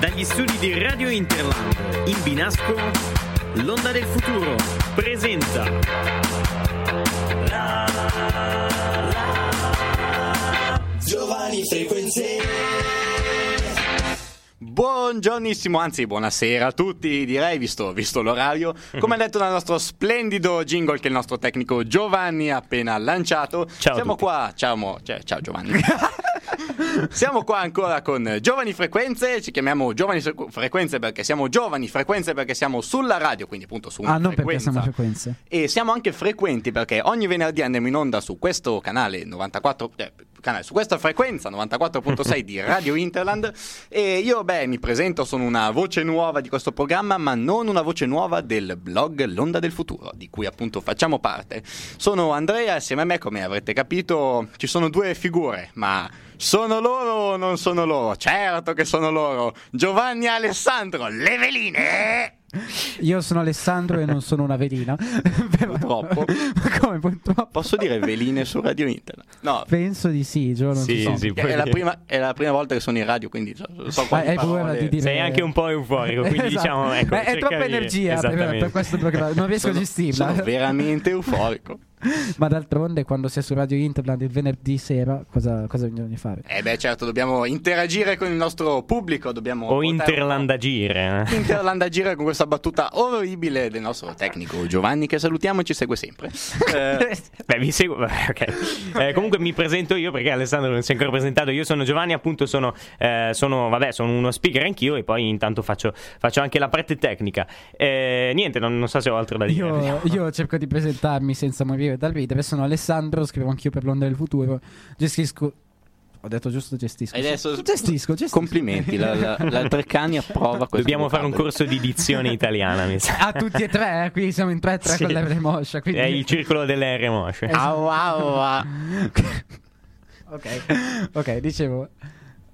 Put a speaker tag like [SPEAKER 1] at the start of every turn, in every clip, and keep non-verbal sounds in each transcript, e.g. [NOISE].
[SPEAKER 1] Dagli studi di Radio Interland, in Binasco, l'Onda del Futuro presenta.
[SPEAKER 2] Giovani frequenze.
[SPEAKER 3] Buongiornissimo, anzi buonasera a tutti, direi, visto, visto l'orario. Come [LAUGHS] ha detto dal nostro splendido jingle che il nostro tecnico Giovanni ha appena lanciato,
[SPEAKER 4] Ciao a
[SPEAKER 3] siamo
[SPEAKER 4] tutti.
[SPEAKER 3] qua, ciao, mo- cioè, ciao Giovanni. [LAUGHS] siamo qua ancora con Giovani Frequenze, ci chiamiamo Giovani Fre- Frequenze perché siamo giovani, frequenze perché siamo sulla radio, quindi appunto su una
[SPEAKER 5] Ah, non perché
[SPEAKER 3] frequenza.
[SPEAKER 5] siamo frequenze.
[SPEAKER 3] E siamo anche frequenti perché ogni venerdì andiamo in onda su questo canale 94, eh, canale, su questa frequenza 94.6 di Radio Interland e io beh mi presento, sono una voce nuova di questo programma ma non una voce nuova del blog L'Onda del Futuro di cui appunto facciamo parte. Sono Andrea, assieme a me come avrete capito ci sono due figure ma sono loro o non sono loro? Certo che sono loro! Giovanni Alessandro, le veline!
[SPEAKER 5] Io sono Alessandro e non sono una velina. [LAUGHS]
[SPEAKER 3] Purtroppo. [LAUGHS]
[SPEAKER 5] Come purtroppo?
[SPEAKER 3] Posso dire veline su Radio Internet? No,
[SPEAKER 5] Penso di sì, Gio, non
[SPEAKER 4] Sì,
[SPEAKER 5] so.
[SPEAKER 4] sì,
[SPEAKER 3] è, la prima, è la prima volta che sono in radio, quindi so, so
[SPEAKER 5] Ah, hai paura
[SPEAKER 3] parole-
[SPEAKER 5] di dire...
[SPEAKER 4] Sei anche un po' euforico, quindi
[SPEAKER 5] Esatto.
[SPEAKER 4] diciamo... Ecco,
[SPEAKER 5] Beh, è
[SPEAKER 4] cerca
[SPEAKER 5] troppa
[SPEAKER 4] di-
[SPEAKER 5] energia per, per questo programma, non riesco
[SPEAKER 3] Sono,
[SPEAKER 5] a gestirla.
[SPEAKER 3] sono veramente euforico.
[SPEAKER 5] Ma d'altronde, quando si è su Radio Interland il venerdì sera, cosa, cosa bisogna fare?
[SPEAKER 3] Eh beh, certo, dobbiamo interagire con il nostro pubblico, dobbiamo...
[SPEAKER 4] O interlandagire. eh.
[SPEAKER 3] Interlandagire con questa battuta orribile del nostro tecnico Giovanni, che salutiamo e ci segue sempre. Eh,
[SPEAKER 4] Beh, vi seguo. vabbè, ok. Eh, comunque mi presento io perché Alessandro non si è ancora presentato. Io sono Giovanni, appunto, sono, eh, sono, vabbè, sono uno speaker anch'io e poi intanto faccio, faccio anche la parte tecnica. Eh, niente, non, non so se ho altro da dire.
[SPEAKER 5] Io, io cerco di presentarmi senza morire dal ridere. Sono Alessandro, scrivo anch'io per l'Onda del Futuro. Gestisco. Ho detto giusto gestisco.
[SPEAKER 3] e adesso
[SPEAKER 5] Gestisco, gestisco.
[SPEAKER 3] complimenti, la, la, [LAUGHS] la Treccani approva questo
[SPEAKER 4] Dobbiamo fare un
[SPEAKER 3] vocabolo.
[SPEAKER 4] corso di dizione italiana, mi sa. [LAUGHS]
[SPEAKER 5] Ah, tutti e tre, eh? qui siamo in tre e tre
[SPEAKER 4] Sì.
[SPEAKER 5] con l'R moscia. Quindi...
[SPEAKER 4] È il circolo delle R mosce.
[SPEAKER 3] Au, au. [LAUGHS]
[SPEAKER 5] Ok, ok, dicevo.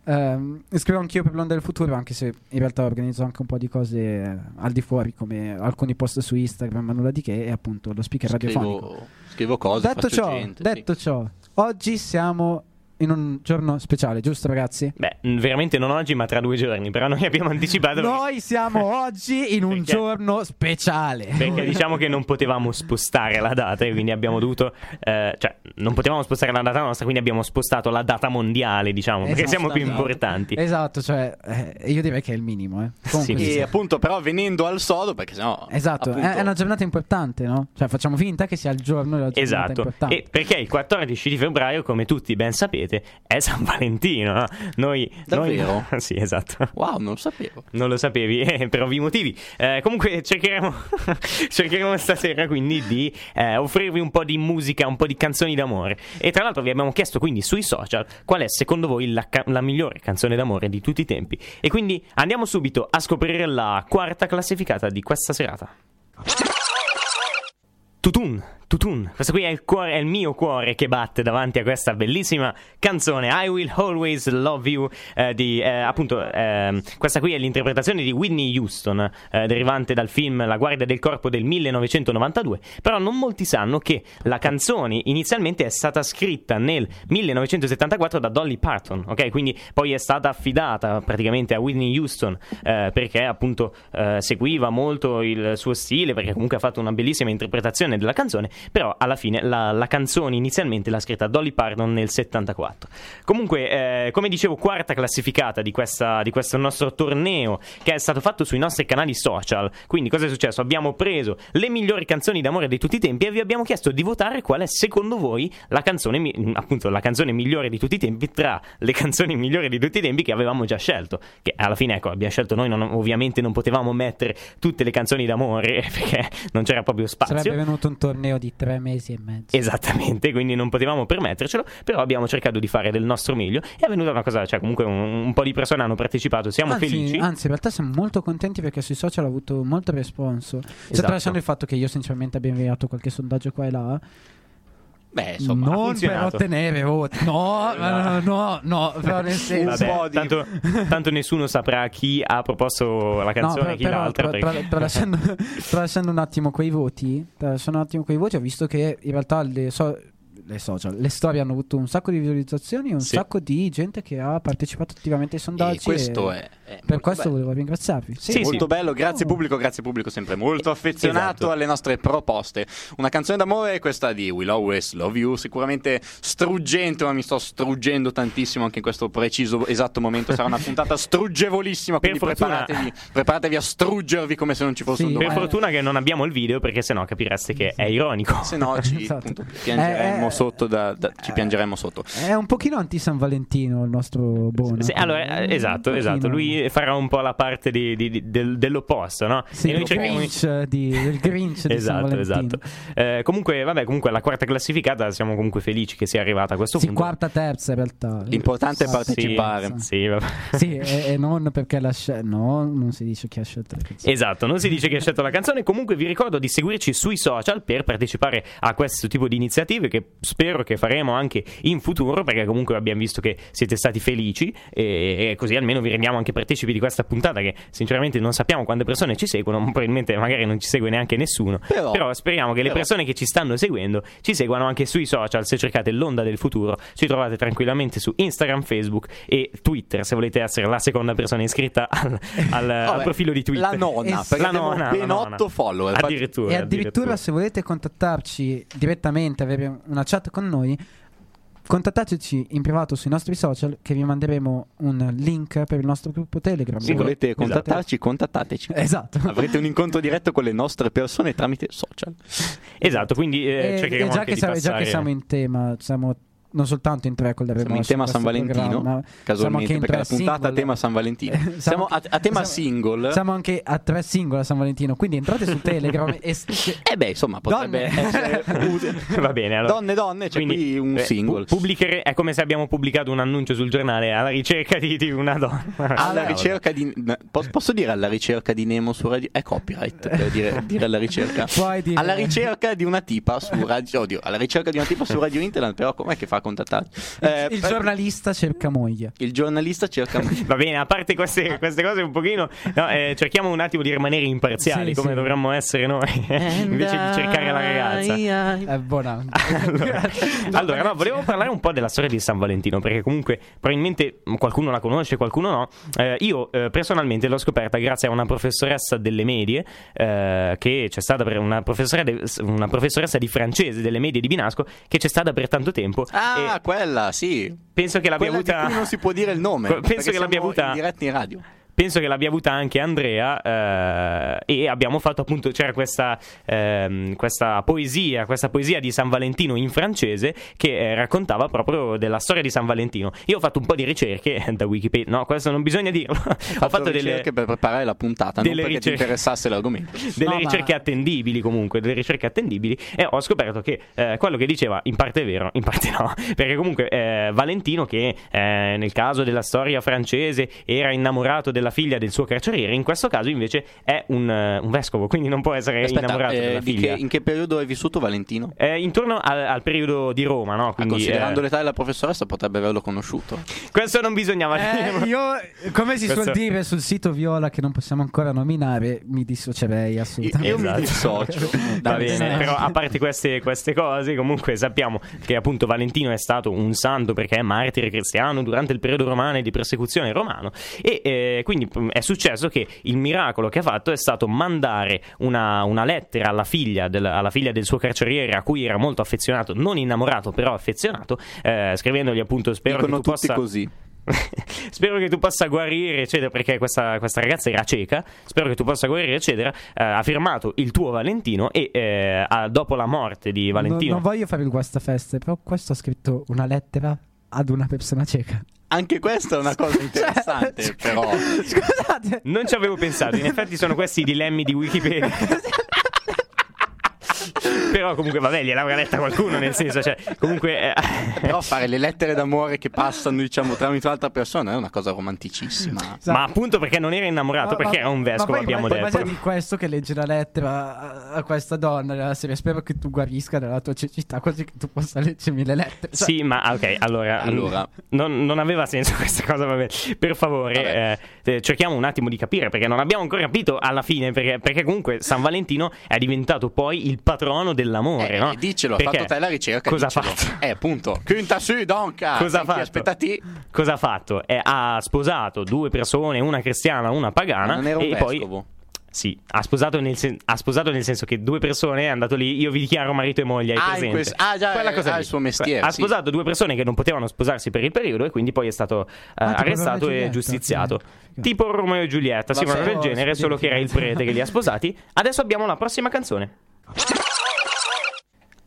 [SPEAKER 5] ehm, scrivo anch'io per l'Onda del Futuro, anche se in realtà organizzo anche un po' di cose eh, al di fuori, come alcuni post su Instagram, ma nulla di che, e appunto lo speaker radiofonico.
[SPEAKER 3] Scrivo, scrivo cose,
[SPEAKER 5] detto
[SPEAKER 3] faccio
[SPEAKER 5] ciò,
[SPEAKER 3] gente, sì.
[SPEAKER 5] detto ciò, oggi siamo in un giorno speciale, giusto ragazzi?
[SPEAKER 4] Beh, veramente non oggi, ma tra due giorni. Però noi abbiamo anticipato. perché-
[SPEAKER 5] Noi siamo [LAUGHS] oggi in un
[SPEAKER 4] Perché?
[SPEAKER 5] giorno speciale.
[SPEAKER 4] Perché [LAUGHS] diciamo che non potevamo spostare la data e quindi abbiamo dovuto, eh, cioè non potevamo spostare la data nostra, quindi abbiamo spostato la data mondiale, diciamo, perché
[SPEAKER 5] Esatto,
[SPEAKER 4] siamo più
[SPEAKER 5] esatto.
[SPEAKER 4] importanti.
[SPEAKER 5] Esatto, cioè, eh, io direi che è il minimo, eh. Comunque
[SPEAKER 4] Sì.
[SPEAKER 5] sì.
[SPEAKER 3] E appunto, però, venendo al sodo, perché sennò.
[SPEAKER 5] Esatto, è-
[SPEAKER 3] appunto,
[SPEAKER 5] è una giornata importante, no? Cioè, facciamo finta che sia il giorno della giornata
[SPEAKER 4] Esatto,
[SPEAKER 5] importante.
[SPEAKER 4] e perché il 14 di febbraio, come tutti ben sapete, è San Valentino. no? Noi,
[SPEAKER 3] Davvero?
[SPEAKER 4] noi- [LAUGHS] sì, esatto.
[SPEAKER 3] Wow, non lo sapevo.
[SPEAKER 4] Non lo sapevi, [LAUGHS] eh, per ovvi motivi. Eh, comunque cercheremo, [LAUGHS] cercheremo stasera quindi di eh, offrirvi un po' di musica, un po' di canzoni d'amore. E tra l'altro vi abbiamo chiesto quindi sui social qual è secondo voi la, ca- la migliore canzone d'amore di tutti i tempi. E quindi andiamo subito a scoprire la quarta classificata di questa serata. Tutun, tutun. Questo qui è il, cuore, è il mio cuore che batte davanti a questa bellissima canzone I Will Always Love You eh, di, eh, appunto, ehm, questa qui è l'interpretazione di Whitney Houston eh, derivante dal film La guardia del corpo del 1992 però non molti sanno che la canzone inizialmente è stata scritta nel 1974 da Dolly Parton ok quindi poi è stata affidata praticamente a Whitney Houston eh, perché appunto eh, seguiva molto il suo stile perché comunque ha fatto una bellissima interpretazione della canzone però alla fine la, la canzone inizialmente l'ha scritta Dolly Parton nel 74 comunque eh, come dicevo quarta classificata di, questa- di questo nostro torneo che è stato fatto sui nostri canali social. Quindi cosa è successo? Abbiamo preso le migliori canzoni d'amore di tutti i tempi e vi abbiamo chiesto di votare qual è secondo voi la canzone mi- appunto la canzone migliore di tutti i tempi tra le canzoni migliori di tutti i tempi che avevamo già scelto. Che alla fine ecco abbiamo scelto noi non- ovviamente non potevamo mettere tutte le canzoni d'amore [LAUGHS] perché non c'era proprio spazio.
[SPEAKER 5] Sarebbe venuto un torneo di tre mesi e mezzo.
[SPEAKER 4] Esattamente, quindi non potevamo permettercelo, però abbiamo cercato di fare del nostro meglio e è venuta una cosa, cioè comunque un, un po' di persone hanno partecipato, siamo
[SPEAKER 5] anzi,
[SPEAKER 4] felici.
[SPEAKER 5] anzi, in realtà siamo molto contenti perché sui social ha avuto molto responso. Cioè,
[SPEAKER 4] Esatto.
[SPEAKER 5] tralasciando il fatto che io sinceramente abbia inviato qualche sondaggio qua e là,
[SPEAKER 3] Beh, insomma,
[SPEAKER 5] non per ottenere voti. No, no, no, no, però nel senso...
[SPEAKER 4] Vabbè, tanto, tanto nessuno saprà chi ha proposto la canzone e chi l'altra. [LAUGHS]
[SPEAKER 5] tralasciando un attimo quei voti, tralasciando un attimo quei voti, ho visto che in realtà le so- le social. Le storie hanno avuto un sacco di visualizzazioni e un
[SPEAKER 3] Sì.
[SPEAKER 5] sacco di gente che ha partecipato attivamente ai sondaggi.
[SPEAKER 3] E questo
[SPEAKER 5] e
[SPEAKER 3] è, è
[SPEAKER 5] Per questo
[SPEAKER 3] bello.
[SPEAKER 5] volevo ringraziarvi.
[SPEAKER 4] Sì,
[SPEAKER 3] molto
[SPEAKER 4] sì.
[SPEAKER 3] bello, grazie
[SPEAKER 5] Oh.
[SPEAKER 3] pubblico, grazie pubblico sempre molto affezionato
[SPEAKER 4] Esatto.
[SPEAKER 3] alle nostre proposte. Una canzone d'amore è questa di Will Always Love You, sicuramente struggente, ma mi sto struggendo tantissimo anche in questo preciso esatto momento, sarà una [LAUGHS] puntata struggevolissima,
[SPEAKER 4] Per
[SPEAKER 3] quindi preparatevi, preparatevi a struggervi come se non ci fosse
[SPEAKER 5] Sì,
[SPEAKER 3] un
[SPEAKER 4] Per
[SPEAKER 3] domani.
[SPEAKER 4] fortuna che non abbiamo il video perché sennò capireste che è ironico.
[SPEAKER 3] Se no ci [LAUGHS]
[SPEAKER 5] Esatto.
[SPEAKER 3] appunto, piangeremmo
[SPEAKER 5] Eh, eh,
[SPEAKER 3] sotto da, da- ci piangeremmo sotto.
[SPEAKER 5] È un pochino anti San Valentino il nostro Bono.
[SPEAKER 4] Sì, allora, eh, esatto, esatto. Lui farà un po' la parte di- di- di- del- dell'opposto, no?
[SPEAKER 5] Sì,
[SPEAKER 4] E noi cerchiamo-
[SPEAKER 5] Grinch di, il Grinch di San
[SPEAKER 4] Esatto,
[SPEAKER 5] Valentino.
[SPEAKER 4] esatto. Eh, comunque, vabbè, comunque la quarta classificata siamo comunque felici che sia arrivata a questo
[SPEAKER 5] Sì,
[SPEAKER 4] punto.
[SPEAKER 5] quarta, terza in realtà.
[SPEAKER 3] L'importante è
[SPEAKER 5] Sì,
[SPEAKER 3] partecipare.
[SPEAKER 5] sì.
[SPEAKER 4] Sì, vabbè.
[SPEAKER 5] Sì, e, e non perché la scelta. No, non si dice chi ha scelto la canzone.
[SPEAKER 4] Esatto, non si dice che hai scelto la canzone. Comunque vi ricordo di seguirci sui social per partecipare a questo tipo di iniziative che spero che faremo anche in futuro perché comunque abbiamo visto che siete stati felici e, e così almeno vi rendiamo anche partecipi di questa puntata che sinceramente non sappiamo quante persone ci seguono, [LAUGHS] probabilmente magari non ci segue neanche nessuno.
[SPEAKER 3] Però-
[SPEAKER 4] speriamo che le
[SPEAKER 3] però-
[SPEAKER 4] persone che ci stanno seguendo ci seguano anche sui social. Se cercate l'onda del futuro ci trovate tranquillamente su Instagram, Facebook e Twitter se volete essere la seconda persona iscritta al, al- al
[SPEAKER 3] Vabbè,
[SPEAKER 4] profilo di Twitter.
[SPEAKER 3] La nonna,
[SPEAKER 5] Es-
[SPEAKER 3] perché
[SPEAKER 4] La nonna,
[SPEAKER 3] ben. 8 follower.
[SPEAKER 4] Addirittura,
[SPEAKER 5] E addirittura se volete contattarci direttamente, avere una chat con noi, contattateci in privato sui nostri social che vi manderemo un link per il nostro gruppo Telegram.
[SPEAKER 3] Se volete
[SPEAKER 4] Esatto.
[SPEAKER 3] contattarci, contattateci.
[SPEAKER 5] Esatto.
[SPEAKER 3] Avrete un incontro diretto con le nostre persone tramite social.
[SPEAKER 4] Esatto, quindi eh,
[SPEAKER 5] E-
[SPEAKER 4] cercheremo
[SPEAKER 5] e già
[SPEAKER 4] anche
[SPEAKER 5] che,
[SPEAKER 4] di
[SPEAKER 5] siamo, già che siamo in tema, siamo non soltanto in tre con le
[SPEAKER 3] Siamo in tema San Valentino, [LAUGHS] casualmente, perché la puntata a tema San Valentino. Siamo a, a tema single.
[SPEAKER 5] Siamo anche a tre single a San Valentino, quindi entrate su Telegram [LAUGHS] e
[SPEAKER 3] Eh beh, insomma, potrebbe
[SPEAKER 5] Donne.
[SPEAKER 3] essere. [LAUGHS]
[SPEAKER 4] Va bene, allora.
[SPEAKER 3] Donne, donne, c'è
[SPEAKER 4] Quindi,
[SPEAKER 3] qui un
[SPEAKER 4] eh,
[SPEAKER 3] single.
[SPEAKER 4] pu- pubblichere- è come se abbiamo pubblicato un annuncio sul giornale alla ricerca di, di una donna.
[SPEAKER 3] alla
[SPEAKER 4] Ah,
[SPEAKER 3] ricerca di posso, dire alla ricerca di Nemo su radio è copyright per dire, dire alla ricerca
[SPEAKER 5] Puoi dire-
[SPEAKER 3] alla ricerca di una tipa su radio oddio alla ricerca di una tipa su radio internet però com'è che fa a contattarci Eh,
[SPEAKER 5] il
[SPEAKER 3] per-
[SPEAKER 5] giornalista cerca moglie.
[SPEAKER 3] il giornalista cerca
[SPEAKER 4] Va bene, a parte queste, [LAUGHS] queste cose un pochino, no, eh, cerchiamo un attimo di rimanere imparziali
[SPEAKER 5] Sì,
[SPEAKER 4] come
[SPEAKER 5] sì.
[SPEAKER 4] dovremmo essere noi, [LAUGHS] invece di cercare la ragazza.
[SPEAKER 5] È [LAUGHS] buona.
[SPEAKER 4] allora, allora, no, volevo parlare un po' della storia di San Valentino, perché comunque probabilmente qualcuno la conosce, qualcuno no. Eh, io eh, personalmente l'ho scoperta grazie a una professoressa delle medie, eh, che c'è stata per una, professore de- una professoressa di francese delle medie di Binasco, che c'è stata per tanto tempo.
[SPEAKER 3] ah
[SPEAKER 4] e
[SPEAKER 3] quella sì
[SPEAKER 4] penso che l'abbia
[SPEAKER 3] quella
[SPEAKER 4] avuta.
[SPEAKER 3] non si può dire il nome
[SPEAKER 4] penso che l'abbia avuta-
[SPEAKER 3] in diretta in radio
[SPEAKER 4] Penso che l'abbia avuta anche Andrea eh, e abbiamo fatto appunto, c'era questa, ehm, questa poesia, questa poesia di San Valentino in francese che eh, raccontava proprio della storia di San Valentino. Io ho fatto un po' di ricerche da Wikipedia, no, questo non bisogna dirlo. [LAUGHS] ho fatto delle,
[SPEAKER 3] ricerche per preparare la puntata non
[SPEAKER 4] delle
[SPEAKER 3] perché ti
[SPEAKER 4] ricerche-
[SPEAKER 3] interessasse l'argomento [LAUGHS]
[SPEAKER 4] delle
[SPEAKER 5] No, ma-
[SPEAKER 4] ricerche attendibili comunque, delle ricerche attendibili e ho scoperto che eh, quello che diceva in parte è vero, in parte no, [LAUGHS] perché comunque eh, Valentino che eh, nel caso della storia francese era innamorato della figlia del suo carceriere, in questo caso invece è un, eh, un vescovo, quindi non può essere
[SPEAKER 3] Aspetta,
[SPEAKER 4] innamorato
[SPEAKER 3] eh,
[SPEAKER 4] della
[SPEAKER 3] di
[SPEAKER 4] figlia.
[SPEAKER 3] che- in che periodo hai vissuto Valentino?
[SPEAKER 4] Eh, intorno al, al periodo di Roma, no?
[SPEAKER 3] Ah,
[SPEAKER 4] Quindi,
[SPEAKER 3] considerando
[SPEAKER 4] eh,
[SPEAKER 3] l'età della professoressa potrebbe averlo conosciuto
[SPEAKER 4] questo non bisognava dire.
[SPEAKER 5] Eh, io, come si
[SPEAKER 4] Questo-
[SPEAKER 5] suol dire sul sito Viola che non possiamo ancora nominare, mi dissocierei assolutamente.
[SPEAKER 3] io mi
[SPEAKER 4] Esatto.
[SPEAKER 3] dissocio
[SPEAKER 4] Va bene, però a parte queste, queste cose, comunque sappiamo che appunto Valentino è stato un santo perché è martire cristiano durante il periodo romano e di persecuzione romano e eh, quindi mh, è successo che il miracolo che ha fatto è stato mandare una, una lettera alla figlia, del, alla figlia del suo carceriere a cui era molto affezionato, non innamorato però affezionato, eh, scrivendogli appunto spero
[SPEAKER 3] dicono
[SPEAKER 4] che tu possa...
[SPEAKER 3] così [LAUGHS]
[SPEAKER 4] Spero che tu possa guarire, eccetera, perché questa, questa ragazza era cieca. Spero che tu possa guarire, eccetera. Eh, ha firmato il tuo Valentino e eh, ha- dopo la morte di Valentino.
[SPEAKER 5] non voglio fare il guastafeste, però questo ha scritto una lettera ad una persona cieca.
[SPEAKER 3] Anche questa è una cosa [LAUGHS] interessante
[SPEAKER 5] Cioè, [LAUGHS]
[SPEAKER 3] però
[SPEAKER 5] Scusate.
[SPEAKER 4] Non ci avevo pensato, in effetti sono questi i dilemmi di Wikipedia. [LAUGHS] Però comunque vabbè, gliel'avrà letta qualcuno, nel senso, cioè, comunque... eh,
[SPEAKER 3] però fare le lettere d'amore che passano diciamo tramite un'altra persona è una cosa romanticissima
[SPEAKER 4] Ma appunto perché non era innamorato, perché era un vescovo,
[SPEAKER 5] ma poi
[SPEAKER 4] abbiamo
[SPEAKER 5] immagini
[SPEAKER 4] detto.
[SPEAKER 5] di questo che legge la lettera a, questa donna della serie spero che tu guarisca dalla tua cecità così che tu possa leggermi le lettere Cioè,
[SPEAKER 4] Sì, ma ok, allora,
[SPEAKER 3] Allora.
[SPEAKER 4] non, non aveva senso [LAUGHS] questa cosa, vabbè. Per favore,
[SPEAKER 3] Vabbè.
[SPEAKER 4] eh, eh, cerchiamo un attimo di capire, perché non abbiamo ancora capito alla fine, perché, perché comunque San Valentino è diventato poi il patrono del dell'amore,
[SPEAKER 3] Eh,
[SPEAKER 4] no?
[SPEAKER 3] Dicelo, ha
[SPEAKER 4] Perché
[SPEAKER 3] fatto te la ricerca.
[SPEAKER 4] Cosa ha
[SPEAKER 3] dicelo.
[SPEAKER 4] fatto?
[SPEAKER 3] Eh, appunto. [LAUGHS] Quinta su, donca.
[SPEAKER 4] Cosa ha fatto?
[SPEAKER 3] Aspettati.
[SPEAKER 4] Cosa ha fatto? Eh, ha sposato due persone, una cristiana, una pagana.
[SPEAKER 3] non era un
[SPEAKER 4] e poi
[SPEAKER 3] vescovo.
[SPEAKER 4] Sì, ha sposato, nel sen- ha sposato nel senso che due persone è andato lì, io vi dichiaro marito e moglie, hai
[SPEAKER 3] Ah,
[SPEAKER 4] presente?
[SPEAKER 3] quest- ah, già,
[SPEAKER 4] Quella
[SPEAKER 3] eh,
[SPEAKER 4] cosa
[SPEAKER 3] ah,
[SPEAKER 4] lì.
[SPEAKER 3] il suo mestiere,
[SPEAKER 4] Ha
[SPEAKER 3] sì.
[SPEAKER 4] sposato due persone che non potevano sposarsi per il periodo e quindi poi è stato eh,
[SPEAKER 5] Ah, tipo
[SPEAKER 4] arrestato
[SPEAKER 5] e
[SPEAKER 4] e giustiziato.
[SPEAKER 5] ok.
[SPEAKER 4] Tipo Romeo e Giulietta, sì, una del
[SPEAKER 5] oh,
[SPEAKER 4] genere, solo che era il prete che li ha sposati. Adesso abbiamo la prossima canzone.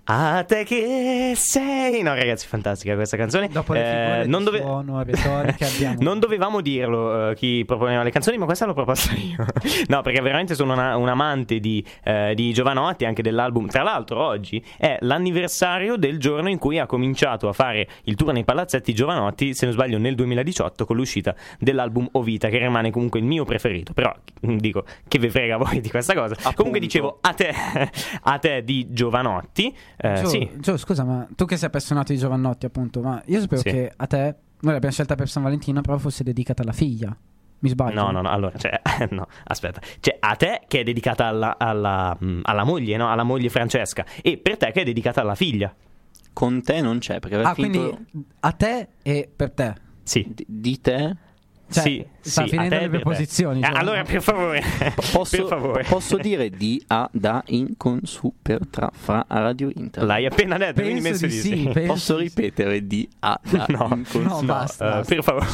[SPEAKER 4] A te che sei. No, ragazzi, fantastica questa canzone.
[SPEAKER 5] Dopo le figure di
[SPEAKER 4] non, dove-
[SPEAKER 5] suono, [LAUGHS] abbiamo-
[SPEAKER 4] non dovevamo dirlo eh, chi proponeva le canzoni, ma questa l'ho proposta io. [LAUGHS] no, perché veramente sono una- un amante di, eh, di Giovanotti, anche dell'album. Tra l'altro, oggi è l'anniversario del giorno in cui ha cominciato a fare il tour nei palazzetti Giovanotti, se non sbaglio, nel 2018, con l'uscita dell'album Ovita, che rimane comunque il mio preferito. Però dico, che ve frega voi di questa cosa. Comunque dicevo, a te, [LAUGHS] a te di Giovanotti. Eh,
[SPEAKER 5] Gio,
[SPEAKER 4] sì.
[SPEAKER 5] Gio, scusa, ma tu che sei appassionato di Giovannotti, appunto, ma io sapevo
[SPEAKER 4] Sì.
[SPEAKER 5] che a te, noi l'abbiamo scelta per San Valentino, però fosse dedicata alla figlia. Mi sbaglio?
[SPEAKER 4] No, no, no, allora, cioè, [LAUGHS] no, aspetta. Cioè, a te che è dedicata alla, alla, mh, alla moglie, no? Alla moglie Francesca. E per te che è dedicata alla figlia.
[SPEAKER 3] Con te non c'è, perché aveva
[SPEAKER 5] Ah,
[SPEAKER 3] finto
[SPEAKER 5] quindi a te e per te.
[SPEAKER 4] Sì.
[SPEAKER 3] di, di te.
[SPEAKER 5] Cioè,
[SPEAKER 4] sì,
[SPEAKER 5] sta
[SPEAKER 4] sì,
[SPEAKER 5] finendo le preposizioni,
[SPEAKER 4] Eh,
[SPEAKER 5] cioè.
[SPEAKER 4] allora, per favore.
[SPEAKER 3] Posso,
[SPEAKER 4] per favore.
[SPEAKER 3] posso dire di a da in con su per tra fra a radio inter.
[SPEAKER 4] L'hai appena detto, quindi
[SPEAKER 5] Penso
[SPEAKER 4] messo
[SPEAKER 5] di
[SPEAKER 4] di
[SPEAKER 5] sì,
[SPEAKER 3] Posso
[SPEAKER 5] di sì.
[SPEAKER 3] ripetere di a da
[SPEAKER 4] No, [LAUGHS]
[SPEAKER 3] in con
[SPEAKER 5] no,
[SPEAKER 3] su.
[SPEAKER 5] basta.
[SPEAKER 4] eh,
[SPEAKER 5] basta.
[SPEAKER 4] per favore.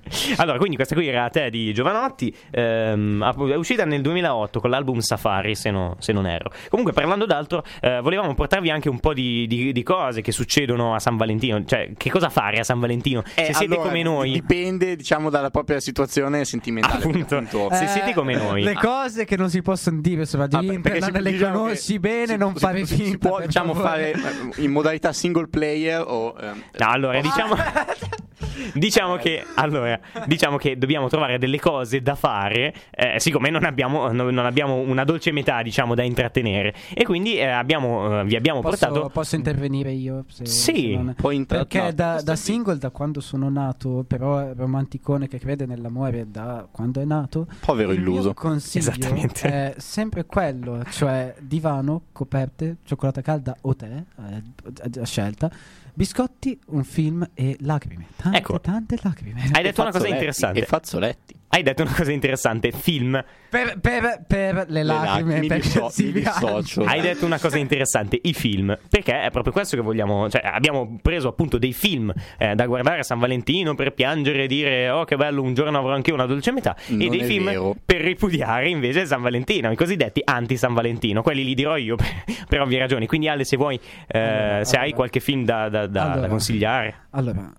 [SPEAKER 4] [LAUGHS] allora, quindi questa qui era a te di Giovanotti. ehm, è uscita nel 2008 con l'album Safari, se, no- se non erro. Comunque, parlando d'altro, eh, volevamo portarvi anche un po' di, di- di cose che succedono a San Valentino. Cioè, che cosa fare a San Valentino?
[SPEAKER 3] Eh,
[SPEAKER 4] se siete
[SPEAKER 3] allora,
[SPEAKER 4] come noi.
[SPEAKER 3] Dipende, diciamo, dalla propria situazione sentimentale. perché
[SPEAKER 4] Appunto.
[SPEAKER 3] appunto,
[SPEAKER 4] Se
[SPEAKER 5] Eh,
[SPEAKER 4] siete come noi.
[SPEAKER 5] Le cose che non si possono dire su Radio
[SPEAKER 3] Vabbè, perché
[SPEAKER 5] Internet,
[SPEAKER 3] si-
[SPEAKER 5] le
[SPEAKER 3] diciamo
[SPEAKER 5] conosci bene,
[SPEAKER 3] si-
[SPEAKER 5] non
[SPEAKER 3] si-
[SPEAKER 5] fare
[SPEAKER 3] si-
[SPEAKER 5] finta.
[SPEAKER 3] Si può, diciamo,
[SPEAKER 5] favore.
[SPEAKER 3] fare eh, in modalità single player o... ehm,
[SPEAKER 4] No, allora, diciamo, [LAUGHS] [LAUGHS] diciamo, che, allora, diciamo che dobbiamo trovare delle cose da fare, eh, siccome non abbiamo, no- non abbiamo una dolce metà, diciamo, da intrattenere. E quindi eh, abbiamo, eh, vi abbiamo
[SPEAKER 5] Posso,
[SPEAKER 4] portato...
[SPEAKER 5] posso intervenire io? Se,
[SPEAKER 4] Sì,
[SPEAKER 5] se non-
[SPEAKER 3] Puoi intra-
[SPEAKER 5] Perché
[SPEAKER 3] no,
[SPEAKER 5] da, da single, da quando sono nato, però è romanticone che crede nell'amore da quando è nato,
[SPEAKER 3] Povero
[SPEAKER 5] il
[SPEAKER 3] illuso.
[SPEAKER 5] mio consiglio
[SPEAKER 4] Esattamente.
[SPEAKER 5] è sempre quello, cioè divano, coperte, cioccolata calda o tè, eh, a scelta, biscotti, un film e lacrime. Tante,
[SPEAKER 4] Ecco.
[SPEAKER 5] tante lacrime.
[SPEAKER 4] Hai detto una cosa interessante.
[SPEAKER 3] E fazzoletti.
[SPEAKER 4] Hai detto una cosa interessante. Film.
[SPEAKER 5] Per, per- per le lacrime,
[SPEAKER 3] lacrime, mi
[SPEAKER 5] per viaggi.
[SPEAKER 3] dissocio.
[SPEAKER 4] Hai detto una cosa interessante, i film, perché è proprio questo che vogliamo, cioè abbiamo preso appunto dei film eh, da guardare a San Valentino per piangere e dire oh che bello un giorno avrò anche una dolce metà e
[SPEAKER 3] Non
[SPEAKER 4] dei
[SPEAKER 3] è
[SPEAKER 4] film
[SPEAKER 3] vero.
[SPEAKER 4] per ripudiare invece San Valentino, i cosiddetti anti-San Valentino, quelli li dirò io [LAUGHS] per, per ovvie ragioni, quindi Ale se vuoi, eh,
[SPEAKER 5] Allora,
[SPEAKER 4] se hai
[SPEAKER 5] allora.
[SPEAKER 4] qualche film da, da- da- da
[SPEAKER 5] Allora.
[SPEAKER 4] consigliare.
[SPEAKER 5] Allora,